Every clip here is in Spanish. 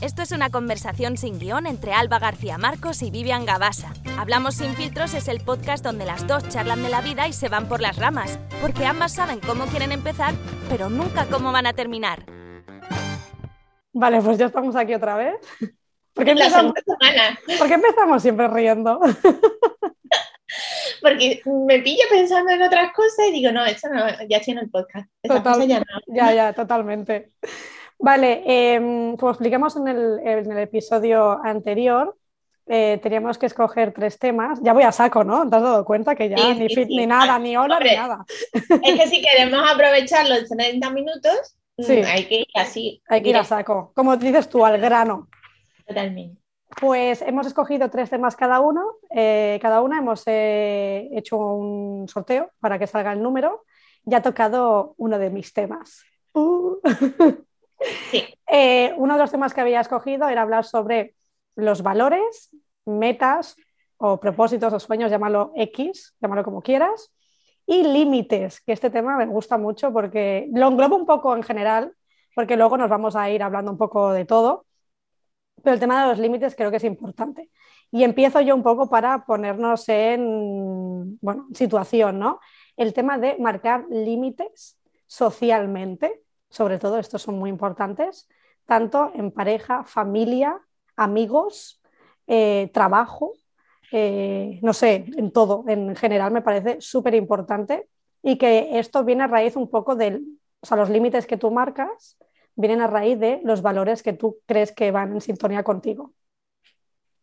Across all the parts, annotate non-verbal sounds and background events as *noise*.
Esto es una conversación sin guion entre Alba García Marcos y Vivian Gabasa. Hablamos sin filtros es el podcast donde las dos charlan de la vida y se van por las ramas, porque ambas saben cómo quieren empezar, pero nunca cómo van a terminar. Vale, pues ya estamos aquí otra vez. ¿Por qué empezamos, ¿por qué empezamos siempre riendo? *laughs* Porque me pillo pensando en otras cosas y digo, no, esto no, ya tiene el podcast. ya, no. ya, ya, totalmente. Vale, em, como explicamos en el, episodio anterior, eh, teníamos que escoger tres temas. Ya voy a saco, ¿no? ¿Te has dado cuenta que ya ni fit, ni nada, ni hola, ni nada? *laughs* Es que si queremos aprovechar los 30 minutos, mm, hay que ir así. Hay que ir a saco. Como dices tú, al grano. Totalmente. Pues hemos escogido tres temas cada uno. Eh, cada una hemos eh, hecho un sorteo para que salga el número. Ya ha tocado uno de mis temas. Uh. *laughs* *laughs* Eh, uno de los temas que había escogido era hablar sobre los valores, metas o propósitos o sueños, llámalo X, llámalo como quieras, y límites, que este tema me gusta mucho porque lo englobo un poco en general, porque luego nos vamos a ir hablando un poco de todo, pero el tema de los límites creo que es importante. Y empiezo yo un poco para ponernos en bueno, situación, ¿no? El tema de marcar límites socialmente sobre todo, estos son muy importantes, tanto en pareja, familia, amigos, eh, trabajo, eh, no sé, en todo, en general me parece súper importante y que esto viene a raíz un poco de o sea, los límites que tú marcas vienen a raíz de los valores que tú crees que van en sintonía contigo.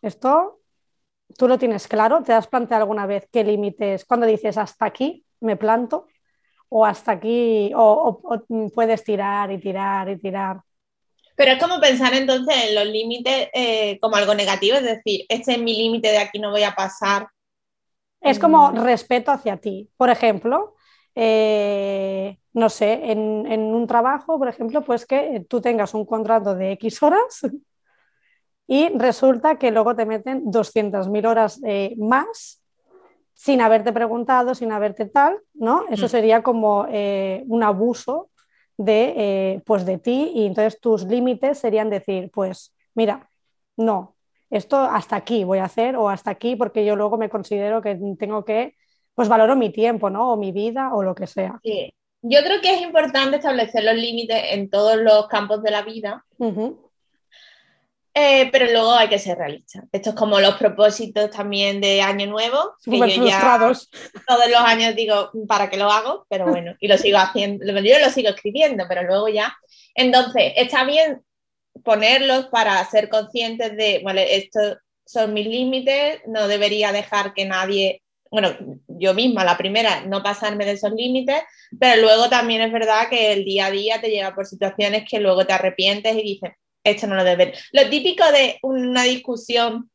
Esto, tú lo tienes claro, ¿te has planteado alguna vez qué límites, cuando dices hasta aquí me planto? O hasta aquí, o, puedes tirar y tirar y tirar. Pero es como pensar entonces en los límites eh, como algo negativo, es decir, este es mi límite, de aquí no voy a pasar. Es como mm. respeto hacia ti. Por ejemplo, eh, no sé, en, un trabajo, por ejemplo, pues que tú tengas un contrato de X horas *laughs* y resulta que luego te meten 200.000 horas eh, más sin haberte preguntado, sin haberte tal, ¿no? Eso mm. sería como eh, un abuso de, eh, pues de ti y entonces tus límites serían decir, pues mira, no, esto hasta aquí voy a hacer o hasta aquí porque yo luego me considero que tengo que, pues valoro mi tiempo, ¿no? O mi vida o lo que sea. Sí. Yo creo que es importante establecer los límites en todos los campos de la vida. Eh, pero luego hay que ser realista. Esto es como los propósitos también de Año Nuevo. Que yo ya todos los años digo, ¿para qué lo hago? Pero bueno, y lo sigo haciendo. Yo lo sigo escribiendo, pero luego ya. Entonces, está bien ponerlos para ser conscientes de, bueno, estos son mis límites, no debería dejar que nadie, bueno, yo misma, la primera, no pasarme de esos límites, pero luego también es verdad que el día a día te llega por situaciones que luego te arrepientes y dices, esto no lo debes ver. Lo típico de una discusión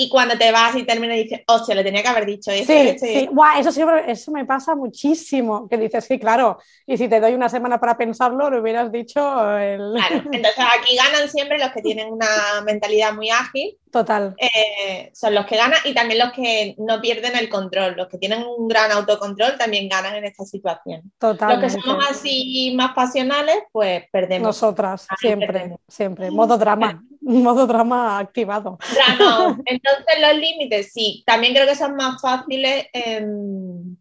y cuando te vas y terminas dices, hostia, le tenía que haber dicho eso. Sí, sí. eso, siempre, eso me pasa muchísimo, que dices, sí, claro, y si te doy una semana para pensarlo, lo hubieras dicho. El... Claro, *laughs* entonces aquí ganan siempre los que tienen una mentalidad muy ágil. Total. Eh, son los que ganan y también los que no pierden el control. Los que tienen un gran autocontrol también ganan en esta situación. Total. Los que somos así más pasionales, pues perdemos. Nosotras, siempre, siempre. Modo drama. Modo drama activado. *laughs* Entonces los límites, sí, también creo que son más fáciles en,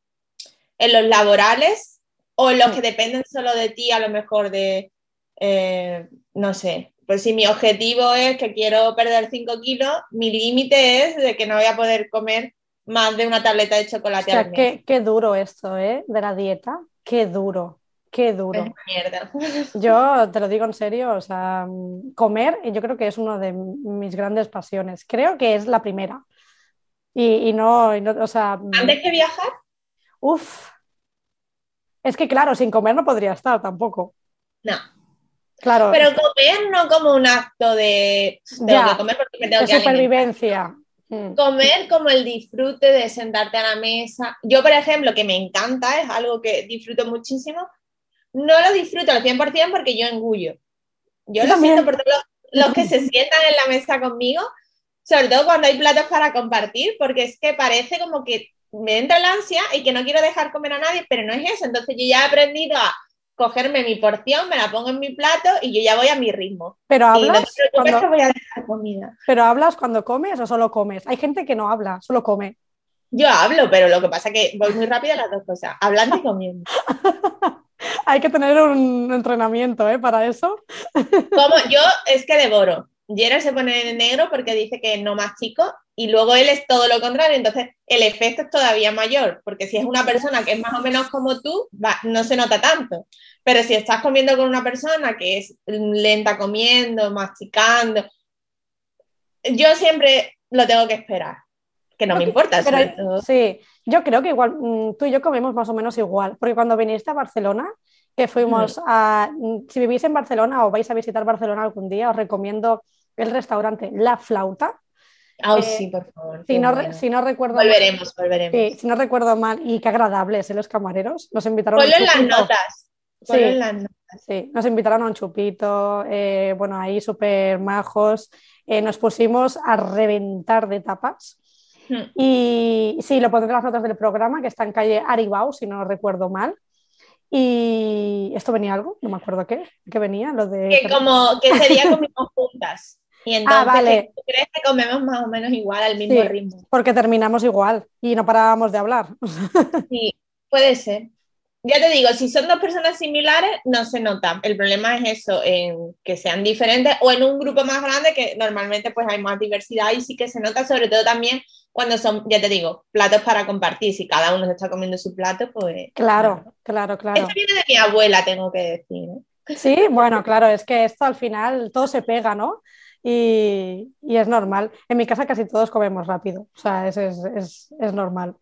los laborales o en los que dependen solo de ti, a lo mejor de, eh, no sé, pues si mi objetivo es que quiero perder 5 kilos, mi límite es de que no voy a poder comer más de una tableta de chocolate. O sea, qué, qué, duro esto, ¿eh? De la dieta, qué duro. Qué duro. *laughs* Yo te lo digo en serio, o sea, comer yo creo que es una de mis grandes pasiones. Creo que es la primera. Y, no, o sea... ¿Antes que viajar? Uf. Es que claro, sin comer no podría estar tampoco. No. Claro. Pero comer no como un acto de, comer porque me tengo de supervivencia. Mm. Comer como el disfrute de sentarte a la mesa. Yo, por ejemplo, que me encanta, es algo que disfruto muchísimo, no lo disfruto al 100% porque yo engullo. Yo, lo siento por todos los, que se sientan en la mesa conmigo, sobre todo cuando hay platos para compartir, porque es que parece como que me entra la ansia y que no quiero dejar comer a nadie, pero no es eso. Entonces yo ya he aprendido a cogerme mi porción, me la pongo en mi plato y yo ya voy a mi ritmo. Pero Y no hablas, te preocupes cuando, que voy a dejar comida. pero hablas cuando comes o solo comes. Hay gente que no habla, solo come. Yo hablo, pero lo que pasa es que voy muy rápido a las dos cosas, hablando y comiendo. *laughs* Hay que tener un entrenamiento ¿eh? para eso. Como yo es que devoro. Gerard se pone en negro porque dice que no más chico y luego él es todo lo contrario, entonces el efecto es todavía mayor, porque si es una persona que es más o menos como tú, va- no se nota tanto. Pero si estás comiendo con una persona que es lenta comiendo, masticando, yo siempre lo tengo que esperar, que no me importa. Pero, sí, yo creo que igual mm, tú y yo comemos más o menos igual, porque cuando viniste a Barcelona, que fuimos a, mm, si vivís en Barcelona o vais a visitar Barcelona algún día, os recomiendo el restaurante La Flauta. Ah, eh, sí, por favor. Si no, bueno. si no recuerdo mal- Volveremos, volveremos. sí, si no recuerdo mal, y qué agradables ¿eh? los camareros, nos invitaron a un Ponlo en las chupito. notas. Ponlo Sí. en las notas. Sí, nos invitaron a un chupito, eh, bueno, ahí súper majos, eh, nos pusimos a reventar de tapas. Hmm. Y sí, lo pondré en las notas del programa, que está en calle Aribau, si no recuerdo mal. Y esto venía algo, no me acuerdo qué, qué venía, lo de... que como que ese día comimos juntas. Y *laughs* entonces Ah, vale. ¿tú crees que comemos más o menos igual al mismo Sí. ritmo? Porque terminamos igual y no parábamos de hablar. Sí, puede ser. Ya te digo, si son dos personas similares, no se nota. El problema es eso, en que sean diferentes o en un grupo más grande que normalmente pues hay más diversidad y sí que se nota, sobre todo también cuando son, ya te digo, platos para compartir. Si cada uno se está comiendo su plato, pues... Claro, claro, claro. Esto viene de mi abuela, tengo que decir. ¿eh? Sí, bueno, claro, es que esto al final todo se pega, ¿no? Y, y es normal. En mi casa casi todos comemos rápido, o sea, es, es- es- es normal.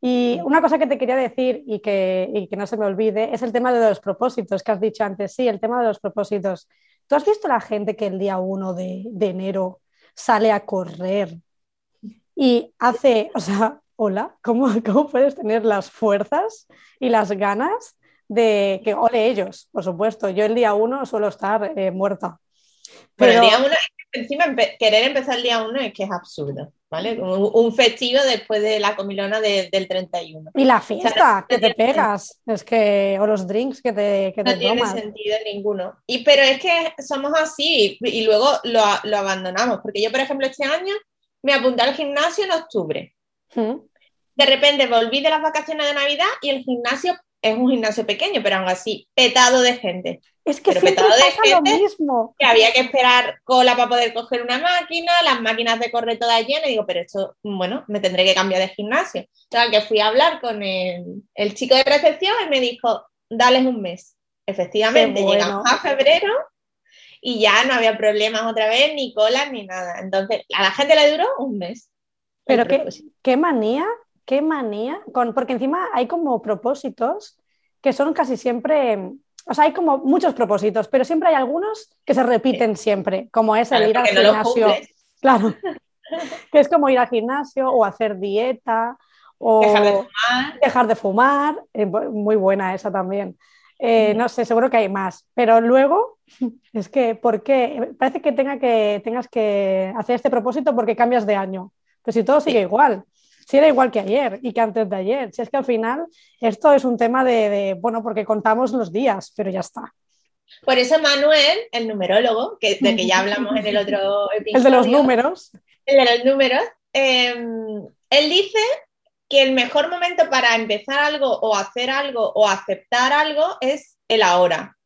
Y una cosa que te quería decir y que, y que no se me olvide es el tema de los propósitos que has dicho antes. Sí, el tema de los propósitos. ¿Tú has visto la gente que el día 1 de, de enero sale a correr y hace, o sea, hola, ¿cómo, cómo puedes tener las fuerzas y las ganas de que ole ellos, por supuesto. Yo el día uno suelo estar eh, muerta. Pero Pero el día uno, encima empe- querer empezar el día uno es que es absurdo, ¿vale? Un, un festivo después de la comilona de- del 31. y la fiesta que te pegas, es que o los drinks que te, que No te tiene tomas. sentido ninguno. Y, pero es que somos así y, y luego lo, lo abandonamos. Porque yo, por ejemplo, este año me apunté al gimnasio en octubre. ¿Mm? De repente volví de las vacaciones de Navidad y el gimnasio es un gimnasio pequeño, pero aún así, petado de gente. Es que Pero siempre petado de pasa lo gente. mismo. Que había que esperar cola para poder coger una máquina, las máquinas de correr todas llenas. Y digo, pero esto, bueno, me tendré que cambiar de gimnasio. Entonces, que fui a hablar con el, el chico de recepción y me dijo, dales un mes. Efectivamente, bueno. llegamos a febrero y ya no había problemas otra vez, ni colas, ni nada. Entonces, a la gente le duró un mes. Pero qué, propósito. qué manía, qué manía, con, porque encima hay como propósitos que son casi siempre, o sea, hay como muchos propósitos, pero siempre hay algunos que se repiten siempre, como es el Claro, ir al no gimnasio. Claro, *laughs* que es como ir al gimnasio o hacer dieta o Dejar de fumar. dejar de fumar, eh, muy buena esa también. Eh, no sé, seguro que hay más, pero luego *laughs* es que, ¿por qué? Parece que, tenga que tengas que hacer este propósito porque cambias de año, pero si todo sigue igual, si era igual que ayer y que antes de ayer, si es que al final esto es un tema de, de, bueno, porque contamos los días, pero ya está. Por eso Manuel, el numerólogo, que, de que ya hablamos en el otro episodio, *laughs* El de los números, el de los números, eh, él dice que el mejor momento para empezar algo o hacer algo o aceptar algo es el ahora.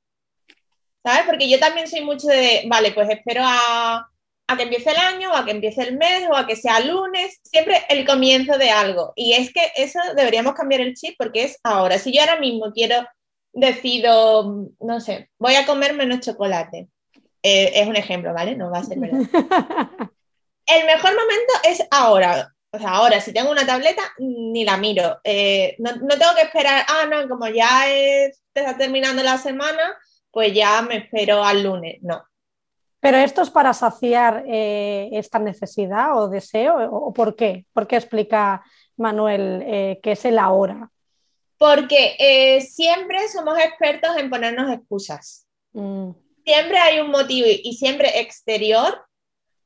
¿Sabes? Porque yo también soy mucho de, vale, pues espero a, a que empiece el año o a que empiece el mes o a que sea lunes, siempre el comienzo de algo. Y es que eso deberíamos cambiar el chip porque es ahora. Si yo ahora mismo quiero, decido, no sé, voy a comer menos chocolate. Eh, es un ejemplo, ¿vale? No va a ser verdad *laughs* el mejor momento es ahora. O sea, ahora, si tengo una tableta, ni la miro. Eh, no, no tengo que esperar, ah, no, como ya es- está terminando la semana, pues ya me espero al lunes. No. Pero esto es para saciar eh, esta necesidad o deseo, o, por qué? ¿Por qué explica Manuel eh, que es el ahora? Porque eh, siempre somos expertos en ponernos excusas. Mm. Siempre hay un motivo y siempre exterior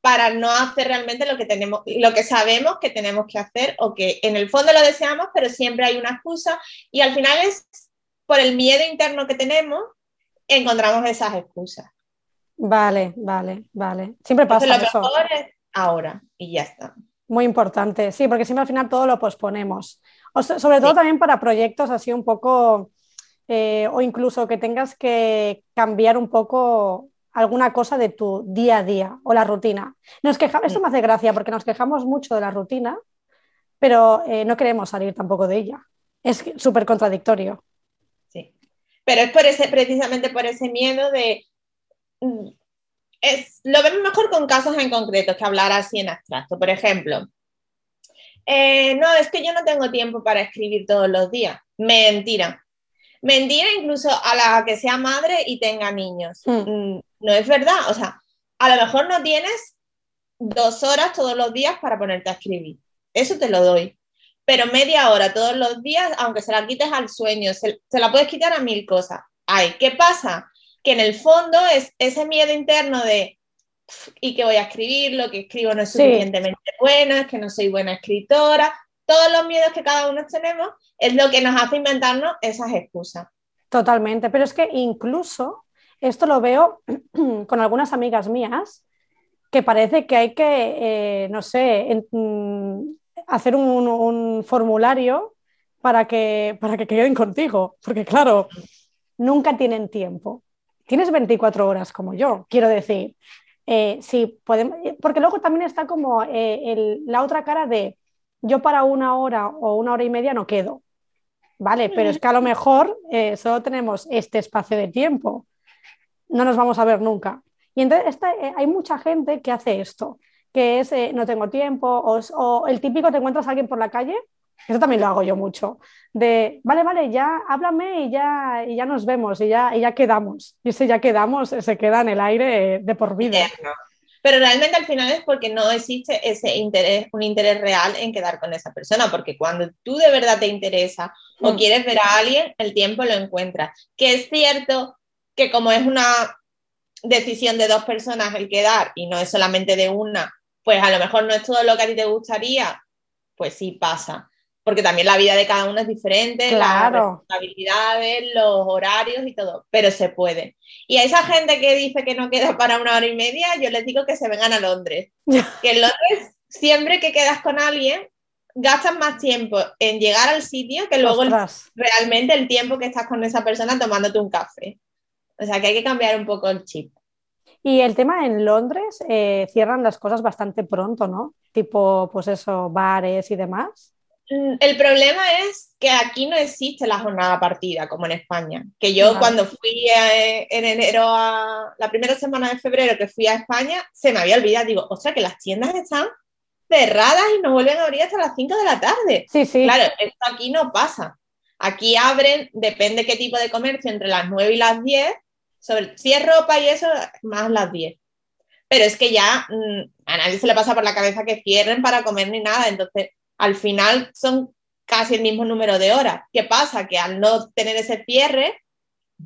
para no hacer realmente lo que tenemos, lo que sabemos que tenemos que hacer o que en el fondo lo deseamos, pero siempre hay una excusa y al final es por el miedo interno que tenemos, encontramos esas excusas. Vale, vale, vale. Siempre pasa Entonces, lo eso. mejor es ahora y ya está. Muy importante, sí, porque siempre al final todo lo posponemos. O so- sobre todo Sí. también para proyectos así un poco, eh, o incluso que tengas que cambiar un poco alguna cosa de tu día a día o la rutina. Nos queja- Esto me hace gracia porque nos quejamos mucho de la rutina, pero eh, no queremos salir tampoco de ella. Es súper contradictorio. Sí. Pero es por ese, precisamente por ese miedo de. Es, lo vemos mejor con casos en concreto que hablar así en abstracto. Por ejemplo, eh, no, es que yo no tengo tiempo para escribir todos los días. Mentira. Mentira incluso a la que sea madre y tenga niños. Mm. Mm, No es verdad. O sea, a lo mejor no tienes dos horas todos los días para ponerte a escribir. Eso te lo doy. Pero media hora todos los días, aunque se la quites al sueño, se, se la puedes quitar a mil cosas. Ay, ¿qué pasa? Que en el fondo es ese miedo interno de "Pf, ¿y que voy a escribir? Lo que escribo no es Sí. suficientemente bueno, es que no soy buena escritora. Todos los miedos que cada uno tenemos es lo que nos hace inventarnos esas excusas. Totalmente, pero es que incluso esto lo veo *clears throat* con algunas amigas mías que parece que hay que, eh, no sé, en- mm, hacer un, un formulario para que, para que queden contigo, porque claro, nunca tienen tiempo. Tienes 24 horas como yo, quiero decir. Eh, sí, podemos, eh, porque luego también está como eh, el- la otra cara de yo para una hora o una hora y media no quedo. Vale, pero es que a lo mejor solo tenemos este espacio de tiempo. No nos vamos a ver nunca. Y entonces hay mucha gente que hace esto, que es no tengo tiempo, o, o el típico te encuentras a alguien por la calle, eso también lo hago yo mucho, de vale, vale, ya háblame y ya, y ya nos vemos y ya, y ya quedamos. Y ese ya quedamos se queda en el aire de por vida. Pero realmente al final es porque no existe ese interés, un interés real en quedar con esa persona, porque cuando tú de verdad te interesa o Mm. quieres ver a alguien, el tiempo lo encuentras. Que es cierto que como es una decisión de dos personas el quedar y no es solamente de una, pues a lo mejor no es todo lo que a ti te gustaría, pues sí pasa. Porque también la vida de cada uno es diferente, las responsabilidades, los horarios y todo, pero se puede. Y a esa gente que dice que no queda para una hora y media, yo les digo que se vengan a Londres. Que en Londres, siempre que quedas con alguien, gastas más tiempo en llegar al sitio que luego Ostras. realmente el tiempo que estás con esa persona tomándote un café. O sea que hay que cambiar un poco el chip. Y el tema en Londres, eh, cierran las cosas bastante pronto, ¿no? Tipo, pues eso, bares y demás. Mm, El problema es que aquí no existe la jornada partida como en España. Que yo cuando fui eh, en enero a la primera semana de febrero que fui a España, se me había olvidado. Digo, ostras, que las tiendas están cerradas y no vuelven a abrir hasta las 5 de la tarde. Sí, sí. Claro, esto aquí no pasa. Aquí abren, depende qué tipo de comercio, entre las 9 y las 10. Sobre, si es ropa y eso, más las 10. Pero es que ya mm, a nadie se le pasa por la cabeza que cierren para comer ni nada. Entonces, al final son casi el mismo número de horas. ¿Qué pasa? Que al no tener ese cierre,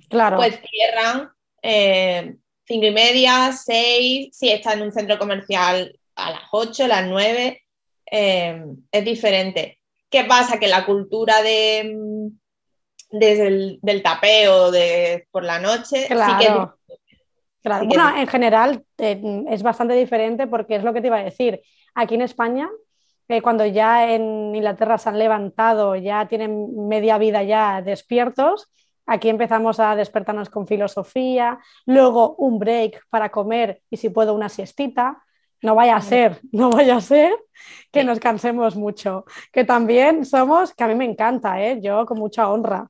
claro. pues cierran eh, cinco y media, seis, si está en un centro comercial a las 8, las 9, eh, es diferente. ¿Qué pasa? Que la cultura de, mm, desde el- del tapeo de, por la noche sí que es Claro. Claro, bueno, en general eh, es bastante diferente porque es lo que te iba a decir. Aquí en España, eh, cuando ya en Inglaterra se han levantado, ya tienen media vida ya despiertos, aquí empezamos a despertarnos con filosofía, luego un break para comer y si puedo una siestita. No vaya a ser, *laughs* no vaya a ser que nos cansemos mucho. Que también somos, que a mí me encanta, ¿eh? yo con mucha honra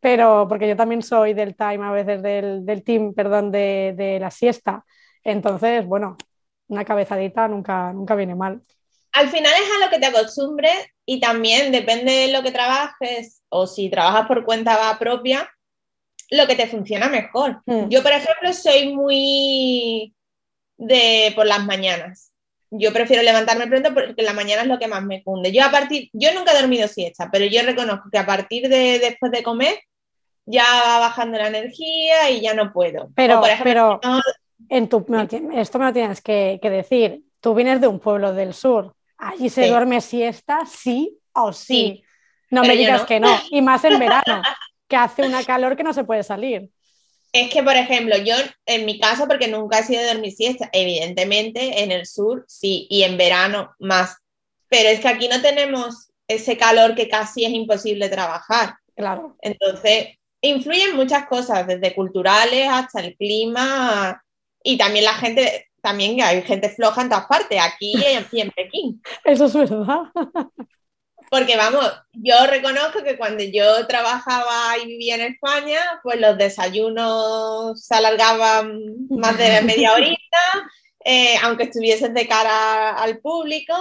pero porque yo también soy del time, a veces del, del team, perdón, de, de la siesta. Entonces, bueno, una cabezadita nunca, nunca viene mal. Al final es a lo que te acostumbres y también depende de lo que trabajes o si trabajas por cuenta propia, lo que te funciona mejor. Mm. Yo, por ejemplo, soy muy de por las mañanas. Yo prefiero levantarme pronto porque la mañana es lo que más me cunde. Yo a partir, yo nunca he dormido siesta, pero yo reconozco que a partir de después de comer ya va bajando la energía y ya no puedo. Pero, por ejemplo, pero no- en tu, esto me lo tienes que, que decir. Tú vienes de un pueblo del sur. Allí se Sí. duerme siesta, sí o sí. Sí, No pero me digas no. que no. Y más en verano. *laughs* que hace una calor que no se puede salir. Es que, por ejemplo, yo en mi caso, porque nunca he sido de dormir siesta, evidentemente en el sur sí, y en verano más. Pero es que aquí no tenemos ese calor que casi es imposible trabajar. Claro. Entonces, influyen muchas cosas, desde culturales hasta el clima y también la gente, también hay gente floja en todas partes, aquí y en Pekín. Eso es verdad. Porque vamos, yo reconozco que cuando yo trabajaba y vivía en España, pues los desayunos se alargaban más de media horita, eh, aunque estuviesen de cara al público.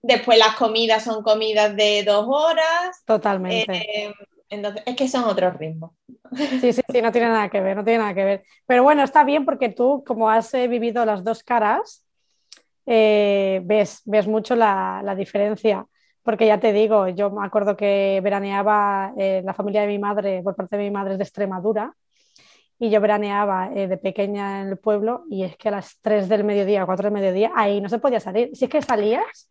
Después las comidas son comidas de dos horas. Totalmente. Eh, entonces, es que son otros ritmos. Sí, sí, sí, no tiene nada que ver, no tiene nada que ver. Pero bueno, está bien porque tú, como has eh, vivido las dos caras, ves, ves mucho la, la diferencia porque ya te digo, yo me acuerdo que veraneaba, eh, la familia de mi madre, por parte de mi madre es de Extremadura, y yo veraneaba eh, de pequeña en el pueblo y es que a las 3 del mediodía, 4 del mediodía, ahí no se podía salir. Si es que salías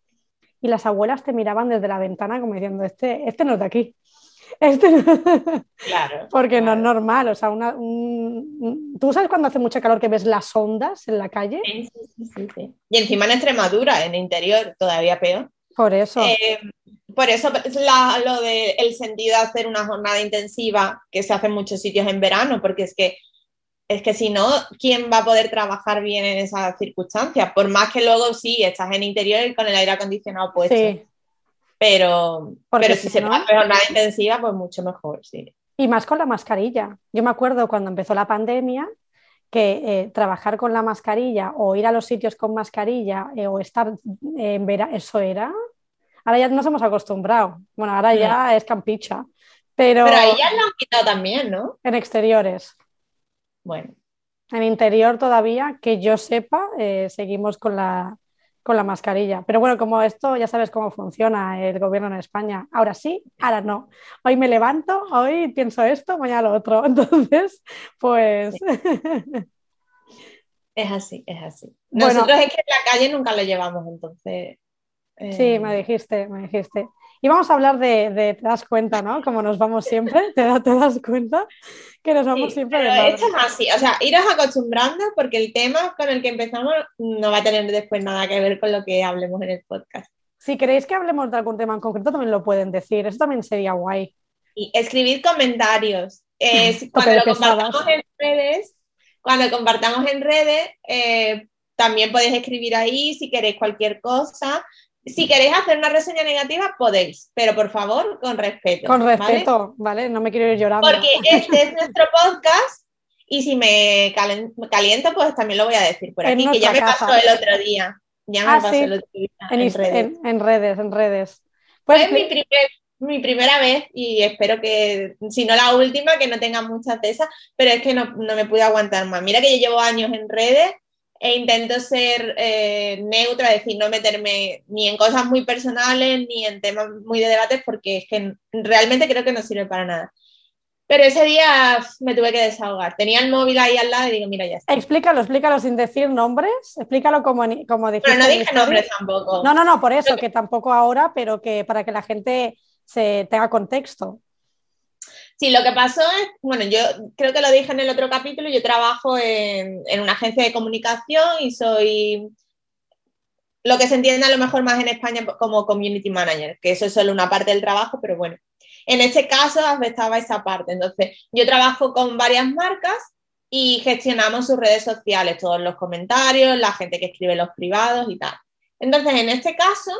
y las abuelas te miraban desde la ventana como diciendo, este, este no es de aquí. Este Claro. Porque no es normal, o sea, una, tú sabes cuando hace mucho calor que ves las ondas en la calle. Sí, sí, sí, y encima en Extremadura, en el interior, todavía peor. Por eso. Eh, por eso la, lo del el sentido de hacer una jornada intensiva que se hace en muchos sitios en verano, porque es que, es que si no, ¿quién va a poder trabajar bien en esas circunstancias? Por más que luego sí, estás en interior y con el aire acondicionado puesto. Sí. Pero, pero si, se no... hace jornada intensiva, pues mucho mejor, sí. Y más con la mascarilla. Yo me acuerdo cuando empezó la pandemia, que eh, trabajar con la mascarilla o ir a los sitios con mascarilla eh, o estar en verano, eso era. Ahora ya nos hemos acostumbrado. Bueno, ahora ya es campicha. Pero, pero ahí ya lo han quitado también, ¿no? En exteriores. Bueno. En interior todavía, que yo sepa, eh, seguimos con la, con la mascarilla. Pero bueno, como esto ya sabes cómo funciona el gobierno en España. Ahora sí, ahora no. Hoy me levanto, hoy pienso esto, mañana lo otro. *laughs* Entonces, pues... Es así, es así. Nosotros es que en la calle nunca lo llevamos, entonces... Sí, eh, me dijiste, me dijiste. Y vamos a hablar de, te das cuenta, ¿no? Como nos vamos siempre, te, te das cuenta que nos vamos siempre de Esto es así, o sea, iros acostumbrando porque el tema con el que empezamos no va a tener después nada que ver con lo que hablemos en el podcast. Si queréis que hablemos de algún tema en concreto, también lo pueden decir, eso también sería guay. Y escribid comentarios. cuando lo compartamos en redes, cuando compartamos en redes, eh, también podéis escribir ahí si queréis cualquier cosa. Si queréis hacer una reseña negativa, podéis, pero por favor, con respeto. Con respeto, ¿vale? No me quiero ir llorando. Porque *laughs* este es nuestro podcast y si me caliento, pues también lo voy a decir por aquí, que ya me pasó el otro día. Ya me ah, pasó el otro día. En, redes. En, redes, en redes. Pues, mi, mi primera vez y espero que, si no la última, que no tenga muchas de esas, pero es que no, no me pude aguantar más. Mira que yo llevo años en redes e intento ser eh, neutra, es decir, no meterme ni en cosas muy personales ni en temas muy de debates porque es que realmente creo que no sirve para nada. Pero ese día me tuve que desahogar. Tenía el móvil ahí al lado y digo, mira, ya está. Explícalo, explícalo sin decir nombres. Explícalo como, como dijiste. Pero no dije nombres tampoco. No, no, no, por eso, que tampoco ahora, pero que para que la gente se tenga contexto. Sí, lo que pasó es, bueno, yo creo que lo dije en el otro capítulo, yo trabajo en, una agencia de comunicación y soy lo que se entiende a lo mejor más en España como community manager, que eso es solo una parte del trabajo, pero bueno, en este caso afectaba esa parte. Entonces, yo trabajo con varias marcas y gestionamos sus redes sociales, todos los comentarios, la gente que escribe los privados y tal. Entonces, en este caso,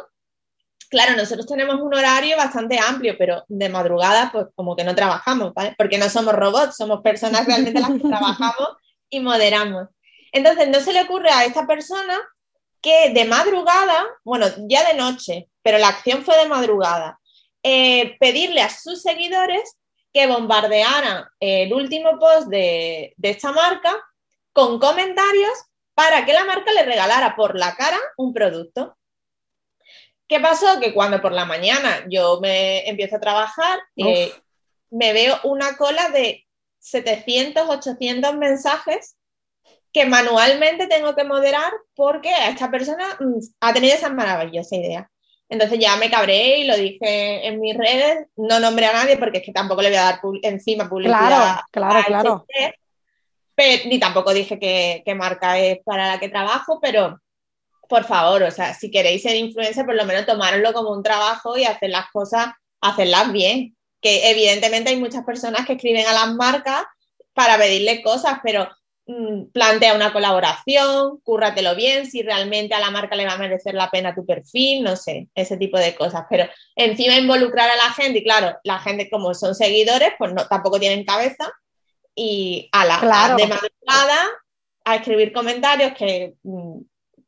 claro, nosotros tenemos un horario bastante amplio, pero de madrugada pues como que no trabajamos, ¿vale? Porque no somos robots, somos personas realmente las que trabajamos y moderamos. Entonces, no se le ocurre a esta persona que de madrugada, bueno, ya de noche, pero la acción fue de madrugada, eh, pedirle a sus seguidores que bombardearan el último post de, de esta marca con comentarios para que la marca le regalara por la cara un producto. ¿Qué pasó? Que cuando por la mañana yo me empiezo a trabajar, eh, me veo una cola de 700, 800 mensajes que manualmente tengo que moderar porque esta persona mm, ha tenido esa maravillosa idea. Entonces ya me cabré y lo dije en mis redes, no nombré a nadie porque es que tampoco le voy a dar encima publicidad. Claro, claro, claro. ni tampoco dije qué marca es para la que trabajo, pero por favor, o sea, si queréis ser influencer, por lo menos tomároslo como un trabajo y hacer las cosas, hacerlas bien. Que evidentemente hay muchas personas que escriben a las marcas para pedirle cosas, pero mm, plantea una colaboración, cúrratelo bien, si realmente a la marca le va a merecer la pena tu perfil, no sé, ese tipo de cosas. Pero encima involucrar a la gente, y claro, la gente como son seguidores, pues no, tampoco tienen cabeza, y a la de madrugada a escribir comentarios que mm,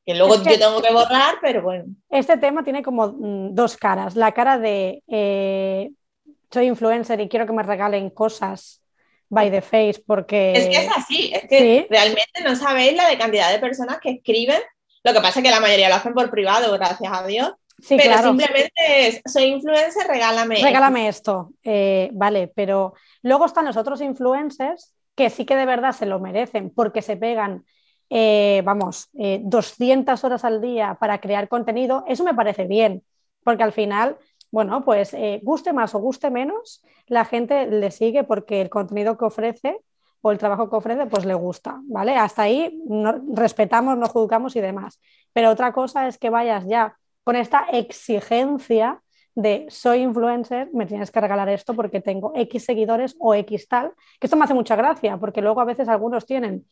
que luego yo tengo que borrar, pero bueno. Este tema tiene como mm, dos caras. La cara de eh, soy influencer y quiero que me regalen cosas by the face porque... Es que es así, es que realmente no sabéis la de cantidad de personas que escriben. Lo que pasa es que la mayoría lo hacen por privado, gracias a Dios. Sí, pero simplemente es, soy influencer, regálame. Regálame esto. Eh, vale, pero luego están los otros influencers que sí que de verdad se lo merecen porque se pegan eh, vamos, 200 eh, horas al día para crear contenido, eso me parece bien, porque al final, bueno, pues eh, guste más o guste menos, la gente le sigue porque el contenido que ofrece o el trabajo que ofrece, pues le gusta, ¿vale? Hasta ahí respetamos, no juzgamos y demás. Pero otra cosa es que vayas ya con esta exigencia de soy influencer, me tienes que regalar esto porque tengo X seguidores o X tal, que esto me hace mucha gracia, porque luego a veces algunos tienen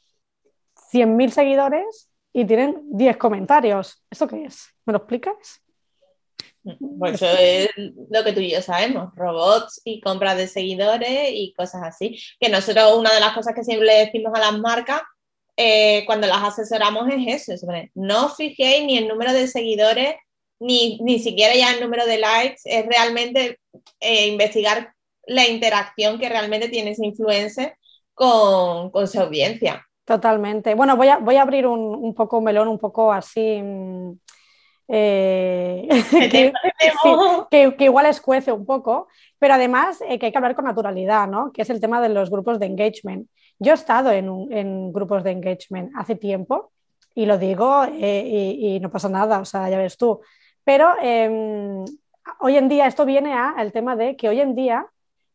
100.000 seguidores y tienen 10 comentarios. ¿Eso qué es? ¿Me lo explicas? Pues eso es lo que tú y yo sabemos, robots y compras de seguidores y cosas así. Que nosotros una de las cosas que siempre le decimos a las marcas eh, cuando las asesoramos es eso, no fijéis ni el número de seguidores, ni, ni siquiera ya el número de likes, es realmente eh, investigar la interacción que realmente tiene ese influencer con, con su audiencia. Totalmente. Bueno, voy a, voy a abrir un, un poco un melón, un poco así. Mm, eh, *laughs* *laughs* que, que, igual escuece un poco, pero además eh, que hay que hablar con naturalidad, ¿no? Que es el tema de los grupos de engagement. Yo he estado en, en grupos de engagement hace tiempo y lo digo eh, y, y, no pasa nada, o sea, ya ves tú. Pero em, hoy en día esto viene al tema de que hoy en día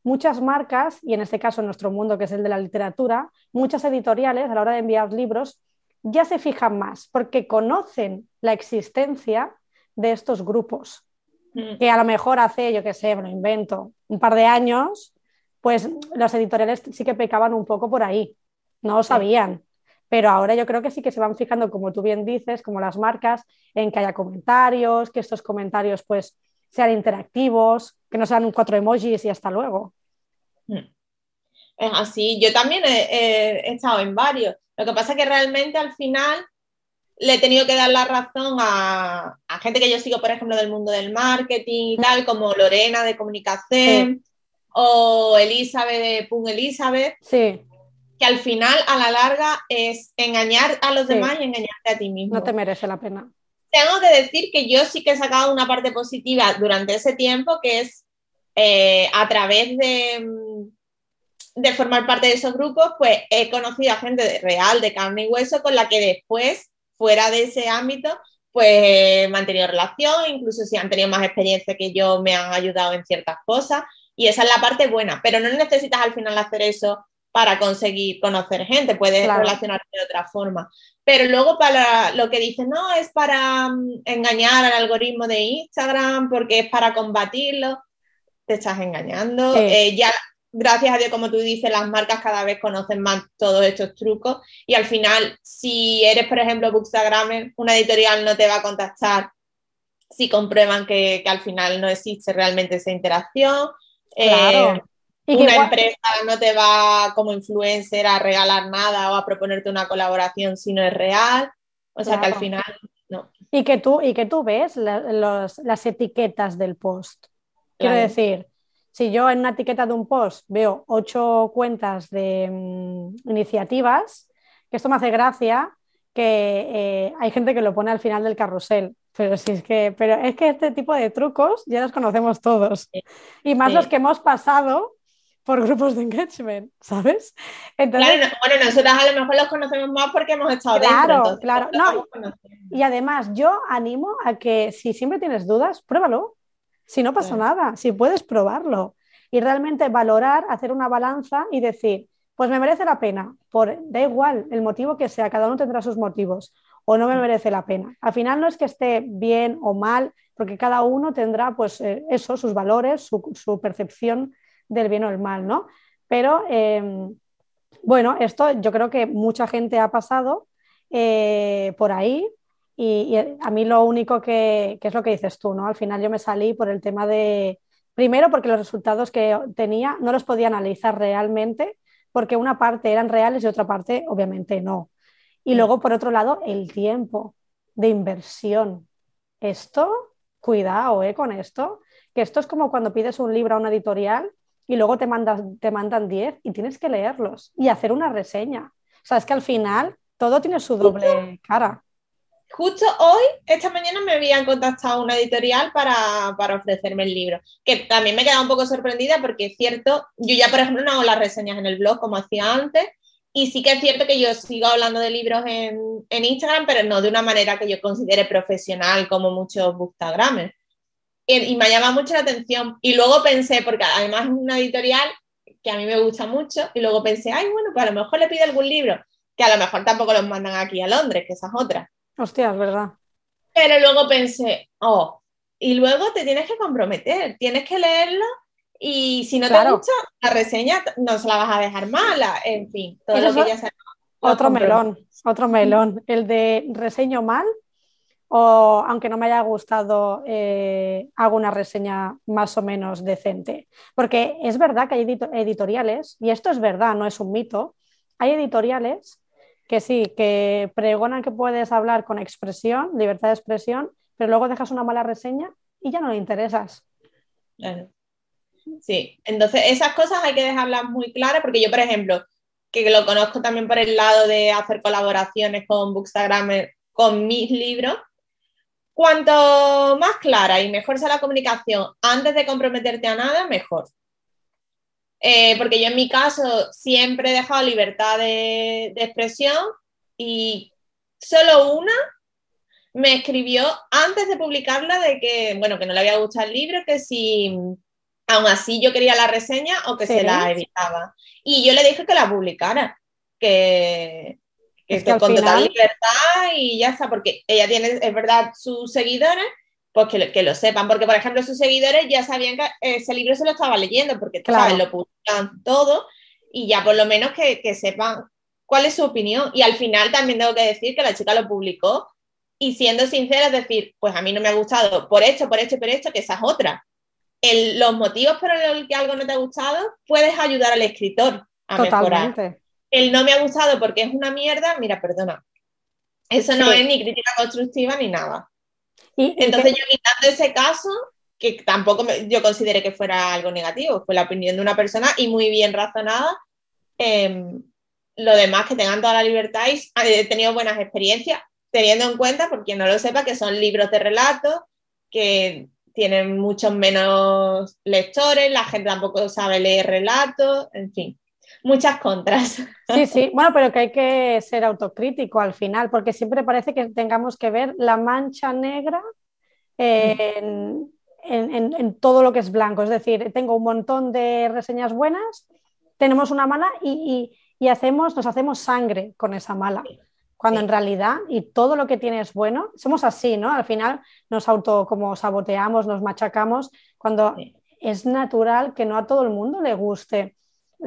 muchas marcas, y en este caso en nuestro mundo que es el de la literatura, muchas editoriales a la hora de enviar libros ya se fijan más porque conocen la existencia de estos grupos, mm. que a lo mejor hace, yo qué sé, me lo invento, un par de años, pues los editoriales sí que pecaban un poco por ahí, no lo sabían. Pero ahora yo creo que sí que se van fijando, como tú bien dices, como las marcas, en que haya comentarios, que estos comentarios pues sean interactivos, que no sean un cuatro emojis y hasta luego. Hmm. Es así, yo también he, estado en varios. Lo que pasa es que realmente al final le he tenido que dar la razón a, gente que yo sigo, por ejemplo, del mundo del marketing y tal, como Lorena de Comunicación o Elizabeth de Pun Elizabeth. Sí. Que al final, a la larga, es engañar a los demás y engañarte a ti mismo. No te merece la pena tengo que decir que yo sí que he sacado una parte positiva durante ese tiempo, que es eh, a través mm, de, formar parte de esos grupos, pues he conocido a gente real, de carne y hueso, con la que después, fuera de ese ámbito, pues he mantenido relación, incluso si han tenido más experiencia que yo, me han ayudado en ciertas cosas. Y esa es la parte buena, pero no necesitas al final hacer eso para conseguir conocer gente, puedes relacionarte de otra forma. Pero luego para lo que dicen, no, es para mm, engañar al algoritmo de Instagram, porque es para combatirlo, te estás engañando. Eh, ya, gracias a Dios, como tú dices, las marcas cada vez conocen más todos estos trucos y al final, si eres, por ejemplo, Bookstagrammer, una editorial no te va a contactar si comprueban que, al final no existe realmente esa interacción. Claro. Eh, una empresa no te va como influencer a regalar nada o a proponerte una colaboración si no es real. O sea que al final no. Y que tú, y que tú ves las etiquetas del post. Quiero decir, si yo en una etiqueta de un post veo ocho cuentas de mm, iniciativas, que esto me hace gracia, que eh, hay gente que lo pone al final del carrusel. Pero si es que, pero es que este tipo de trucos ya los conocemos todos. Y más los que hemos pasado por grupos de engagement, ¿sabes? Entonces, claro, bueno, nosotras a lo mejor los conocemos más porque hemos estado claro, dentro. Claro, claro. y además yo animo a que si siempre tienes dudas, pruébalo. Si no pasa nada, si puedes probarlo y realmente valorar, hacer una balanza y decir, pues me merece la pena, por, da igual el motivo que sea, cada uno tendrá sus motivos, o no me mm. merece la pena. Al final no es que esté bien o mal, porque cada uno tendrá pues eh, eso, sus valores, su, percepción del bien o el mal, ¿no? Pero em, bueno, esto yo creo que mucha gente ha pasado eh, por ahí y, a mí lo único que, es lo que dices tú, ¿no? Al final yo me salí por el tema de, primero porque los resultados que tenía no los podía analizar realmente porque una parte eran reales y otra parte obviamente no. Y luego, por otro lado, el tiempo de inversión. Esto, cuidado eh, con esto, que esto es como cuando pides un libro a una editorial y luego te, mandas, te mandan 10 y tienes que leerlos y hacer una reseña. O sea, es que al final todo tiene su doble cara. Justo hoy, esta mañana me habían contactado una editorial para, ofrecerme el libro, que también me he quedado un poco sorprendida porque es cierto, yo ya por ejemplo no hago las reseñas en el blog como hacía antes, y sí que es cierto que yo sigo hablando de libros en, Instagram, pero no de una manera que yo considere profesional como muchos bookstagramers. Y, y me llama mucho la atención. Y luego pensé, porque además es una editorial que a mí me gusta mucho, y luego pensé, ay, bueno, pues a lo mejor le pido algún libro, que a lo mejor tampoco los mandan aquí a Londres, que esa es otra. Hostia, es verdad. Pero luego pensé, oh, y luego te tienes que comprometer, tienes que leerlo y si no te gusta, la reseña no se la vas a dejar mala, en fin, todo lo que ya se... Otro melón, otro melón, el de reseño mal o aunque no me haya gustado, eh, hago una reseña más o menos decente. Porque es verdad que hay editoriales, y esto es verdad, no es un mito, hay editoriales que sí, que pregonan que puedes hablar con expresión, libertad de expresión, pero luego dejas una mala reseña y ya no le interesas. Sí, entonces esas cosas hay que dejarlas muy claras porque yo, por ejemplo, que lo conozco también por el lado de hacer colaboraciones con Bookstagram con mis libros, cuanto más clara y mejor sea la comunicación antes de comprometerte a nada, mejor. Eh, porque yo en mi caso siempre he dejado libertad de, expresión y solo una me escribió antes de publicarla de que, bueno, que no le había gustado el libro, que si aún así yo quería la reseña o que se la evitaba. Y yo le dije que la publicara, que, con total libertad y ya está, porque ella tiene, es verdad, sus seguidores, pues que, lo sepan, porque por ejemplo sus seguidores ya sabían que ese libro se lo estaba leyendo, porque lo publican todo y ya por lo menos que, sepan cuál es su opinión. Y al final también tengo que decir que la chica lo publicó y siendo sincera, es decir, pues a mí no me ha gustado por esto, por esto y por esto, que esa es otra. los motivos por los que algo no te ha gustado, puedes ayudar al escritor a mejorar. El no me ha gustado porque es una mierda, mira, perdona. Eso no es ni crítica constructiva ni nada. Entonces yo quitando ese caso, que tampoco yo consideré que fuera algo negativo, fue la opinión de una persona y muy bien razonada. Em, lo demás, que tengan toda la libertad y he tenido buenas experiencias, teniendo en cuenta, por quien no lo sepa, que son libros de relatos, que tienen muchos menos lectores, la gente tampoco sabe leer relatos, en fin muchas contras. Sí, sí, *laughs* bueno, pero que hay que ser autocrítico al final, porque siempre parece que tengamos que ver la mancha negra en, todo lo que es blanco. Es decir, tengo un montón de reseñas buenas, tenemos una mala y, hacemos, nos hacemos sangre con esa mala. Cuando en realidad, y todo lo que tiene es bueno, somos así, ¿no? Al final nos auto como saboteamos, nos machacamos, cuando es natural que no a todo el mundo le guste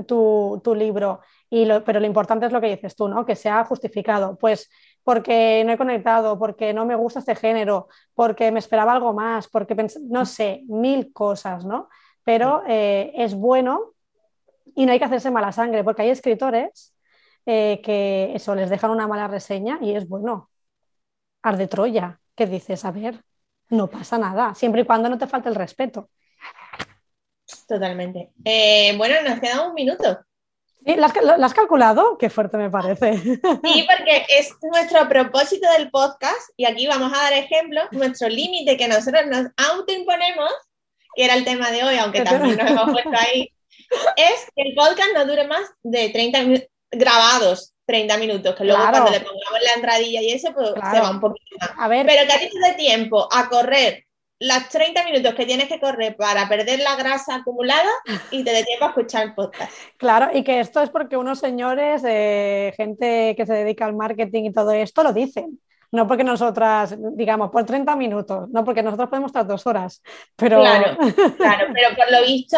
tu, libro, y pero lo importante es lo que dices tú, ¿no? Que sea justificado. Pues porque no he conectado, porque no me gusta este género, porque me esperaba algo más, porque no sé, mil cosas, ¿no? Pero eh, es bueno y no hay que hacerse mala sangre, porque hay escritores eh, que eso les dejan una mala reseña y es bueno. Arde Troya, que dices, a ver, no pasa nada, siempre y cuando no te falte el respeto. Totalmente. Eh, bueno, nos queda un minuto. Sí, ¿lo, has, calculado? Qué fuerte me parece. *laughs* Sí, porque es nuestro propósito del podcast, y aquí vamos a dar ejemplo, nuestro límite que nosotros nos autoimponemos, que era el tema de hoy, aunque también nos hemos puesto ahí, es que el podcast no dure más de 30 minutos grabados. 30 minutos, que luego cuando le pongamos la entradilla y eso, pues se va un poquito más. A ver. Pero que a ti te dé tiempo a correr las 30 minutos que tienes que correr para perder la grasa acumulada y te dé tiempo a escuchar el podcast. Claro, y que esto es porque unos señores, eh, gente que se dedica al marketing y todo esto, lo dicen. No porque nosotras, digamos, por 30 minutos, no porque nosotros podemos estar dos horas. Pero... Claro, *laughs* claro, pero por lo visto,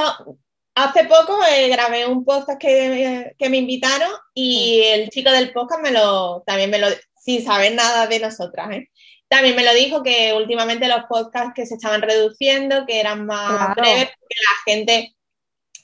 hace poco eh, grabé un podcast que, que, me invitaron y el chico del podcast me lo, también me lo, sin saber nada de nosotras, ¿eh? También me lo dijo que últimamente los podcasts que se estaban reduciendo, que eran más breves, porque la gente.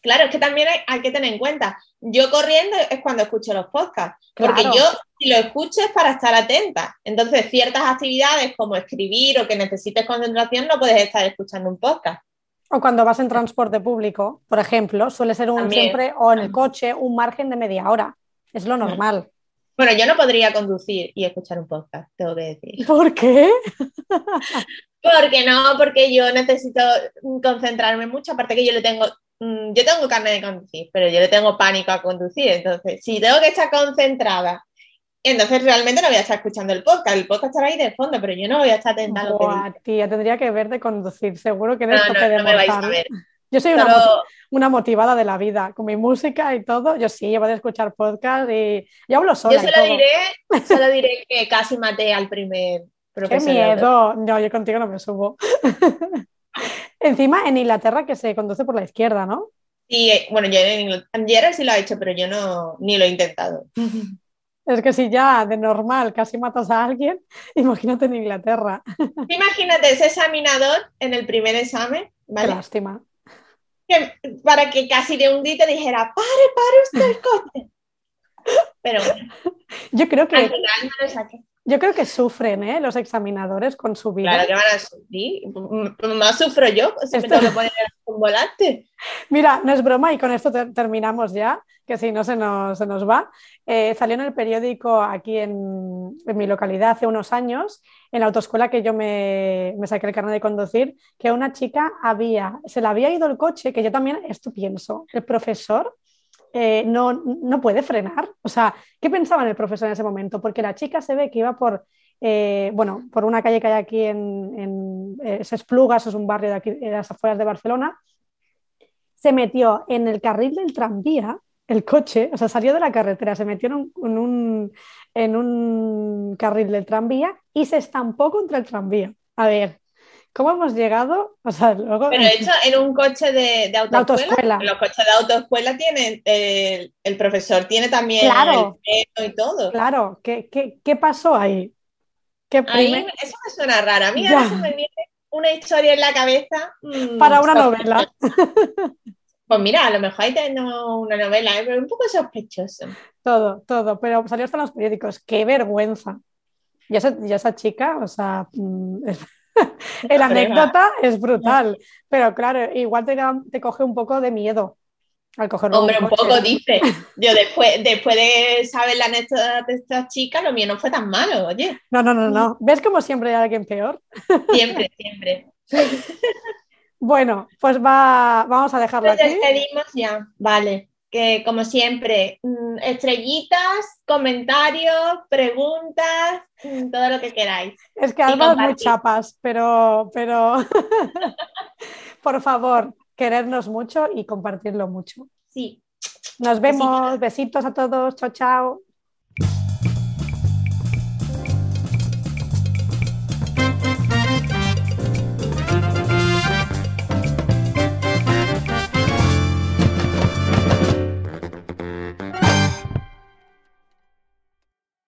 Claro, es que también hay, que tener en cuenta. Yo corriendo es cuando escucho los podcasts, porque yo si lo escucho es para estar atenta. Entonces, ciertas actividades como escribir o que necesites concentración, no puedes estar escuchando un podcast. O cuando vas en transporte público, por ejemplo, suele ser un siempre, o en el coche, un margen de media hora. Es lo normal. Bueno, yo no podría conducir y escuchar un podcast, tengo que decir. *laughs* ¿Por qué? porque no, porque yo necesito concentrarme mucho, aparte que yo le tengo, mm, yo tengo carne de conducir, pero yo le tengo pánico a conducir, entonces si tengo que estar concentrada, entonces realmente no voy a estar escuchando el podcast, el podcast estará ahí de fondo, pero yo no voy a estar atenta a tía, tendría que ver de conducir, seguro que en esto no, no me vais a ver. Yo soy una, motivada de la vida, con mi música y todo. Yo sí, yo voy a escuchar podcast y yo hablo sola. Yo solo diré, solo diré *laughs* que casi maté al primer profesor. ¡Qué miedo! No, yo contigo no me subo. *laughs* Encima en Inglaterra que se conduce por la izquierda, ¿no? Sí, bueno, yo en Inglaterra sí lo ha hecho, pero yo no, ni lo he intentado. *laughs* Es que si ya de normal casi matas a alguien, imagínate en Inglaterra. Imagínate ese examinador en el primer examen. Qué lástima para que casi de un día te dijera, pare, pare usted el coche. *laughs* Pero bueno, yo creo que, al final no lo saqué. Yo creo que sufren ¿eh? los examinadores con su vida. Claro que van a sufrir. Más sufro yo si me tengo que poner un volante. Mira, no es broma y con esto terminamos ya, que si no se nos, se nos va. Eh, salió en el periódico aquí en, mi localidad hace unos años, en la autoescuela que yo me, saqué el carnet de conducir, que una chica había, se le había ido el coche, que yo también esto pienso, el profesor eh, no, no, puede frenar. O sea, ¿qué pensaba el profesor en ese momento? Porque la chica se ve que iba por, eh, bueno, por una calle que hay aquí en, en Esplugas, es un barrio de aquí, en las afueras de Barcelona, se metió en el carril del tranvía, el coche, o sea, salió de la carretera, se metió en un, en un carril del tranvía y se estampó contra el tranvía. A ver, ¿Cómo hemos llegado? O sea, luego... Pero hecho en un coche de, de autoescuela. Los coches de autoescuela tienen, el profesor tiene también claro, el y todo. Claro, ¿qué, qué, qué pasó ahí? ¿Qué ahí? Eso me suena raro. A mí se me viene una historia en la cabeza. Mm, Para una novela. *laughs* Pues mira, a lo mejor ahí tengo una novela, ¿eh? pero un poco sospechoso. Todo, todo, pero salió hasta en los periódicos. ¡Qué vergüenza! Y esa, y esa chica, o sea, mm, el *laughs* anécdota es brutal, pero claro, igual te, te coge un poco de miedo al cogerlo. Hombre, un, poco dice. Yo después, después de saber la anécdota de esta chica, lo mío no fue tan malo, oye. No, no, no, no. ¿Ves como siempre hay alguien peor? Siempre, siempre. *laughs* Bueno, pues va, vamos a dejarlo Nos despedimos ya, vale que como siempre, mm, estrellitas, comentarios, preguntas, mm, todo lo que queráis. Es que es muy chapas, pero, pero *laughs* por favor, querernos mucho y compartirlo mucho. Sí. Nos vemos, besitos a todos, chao, chao.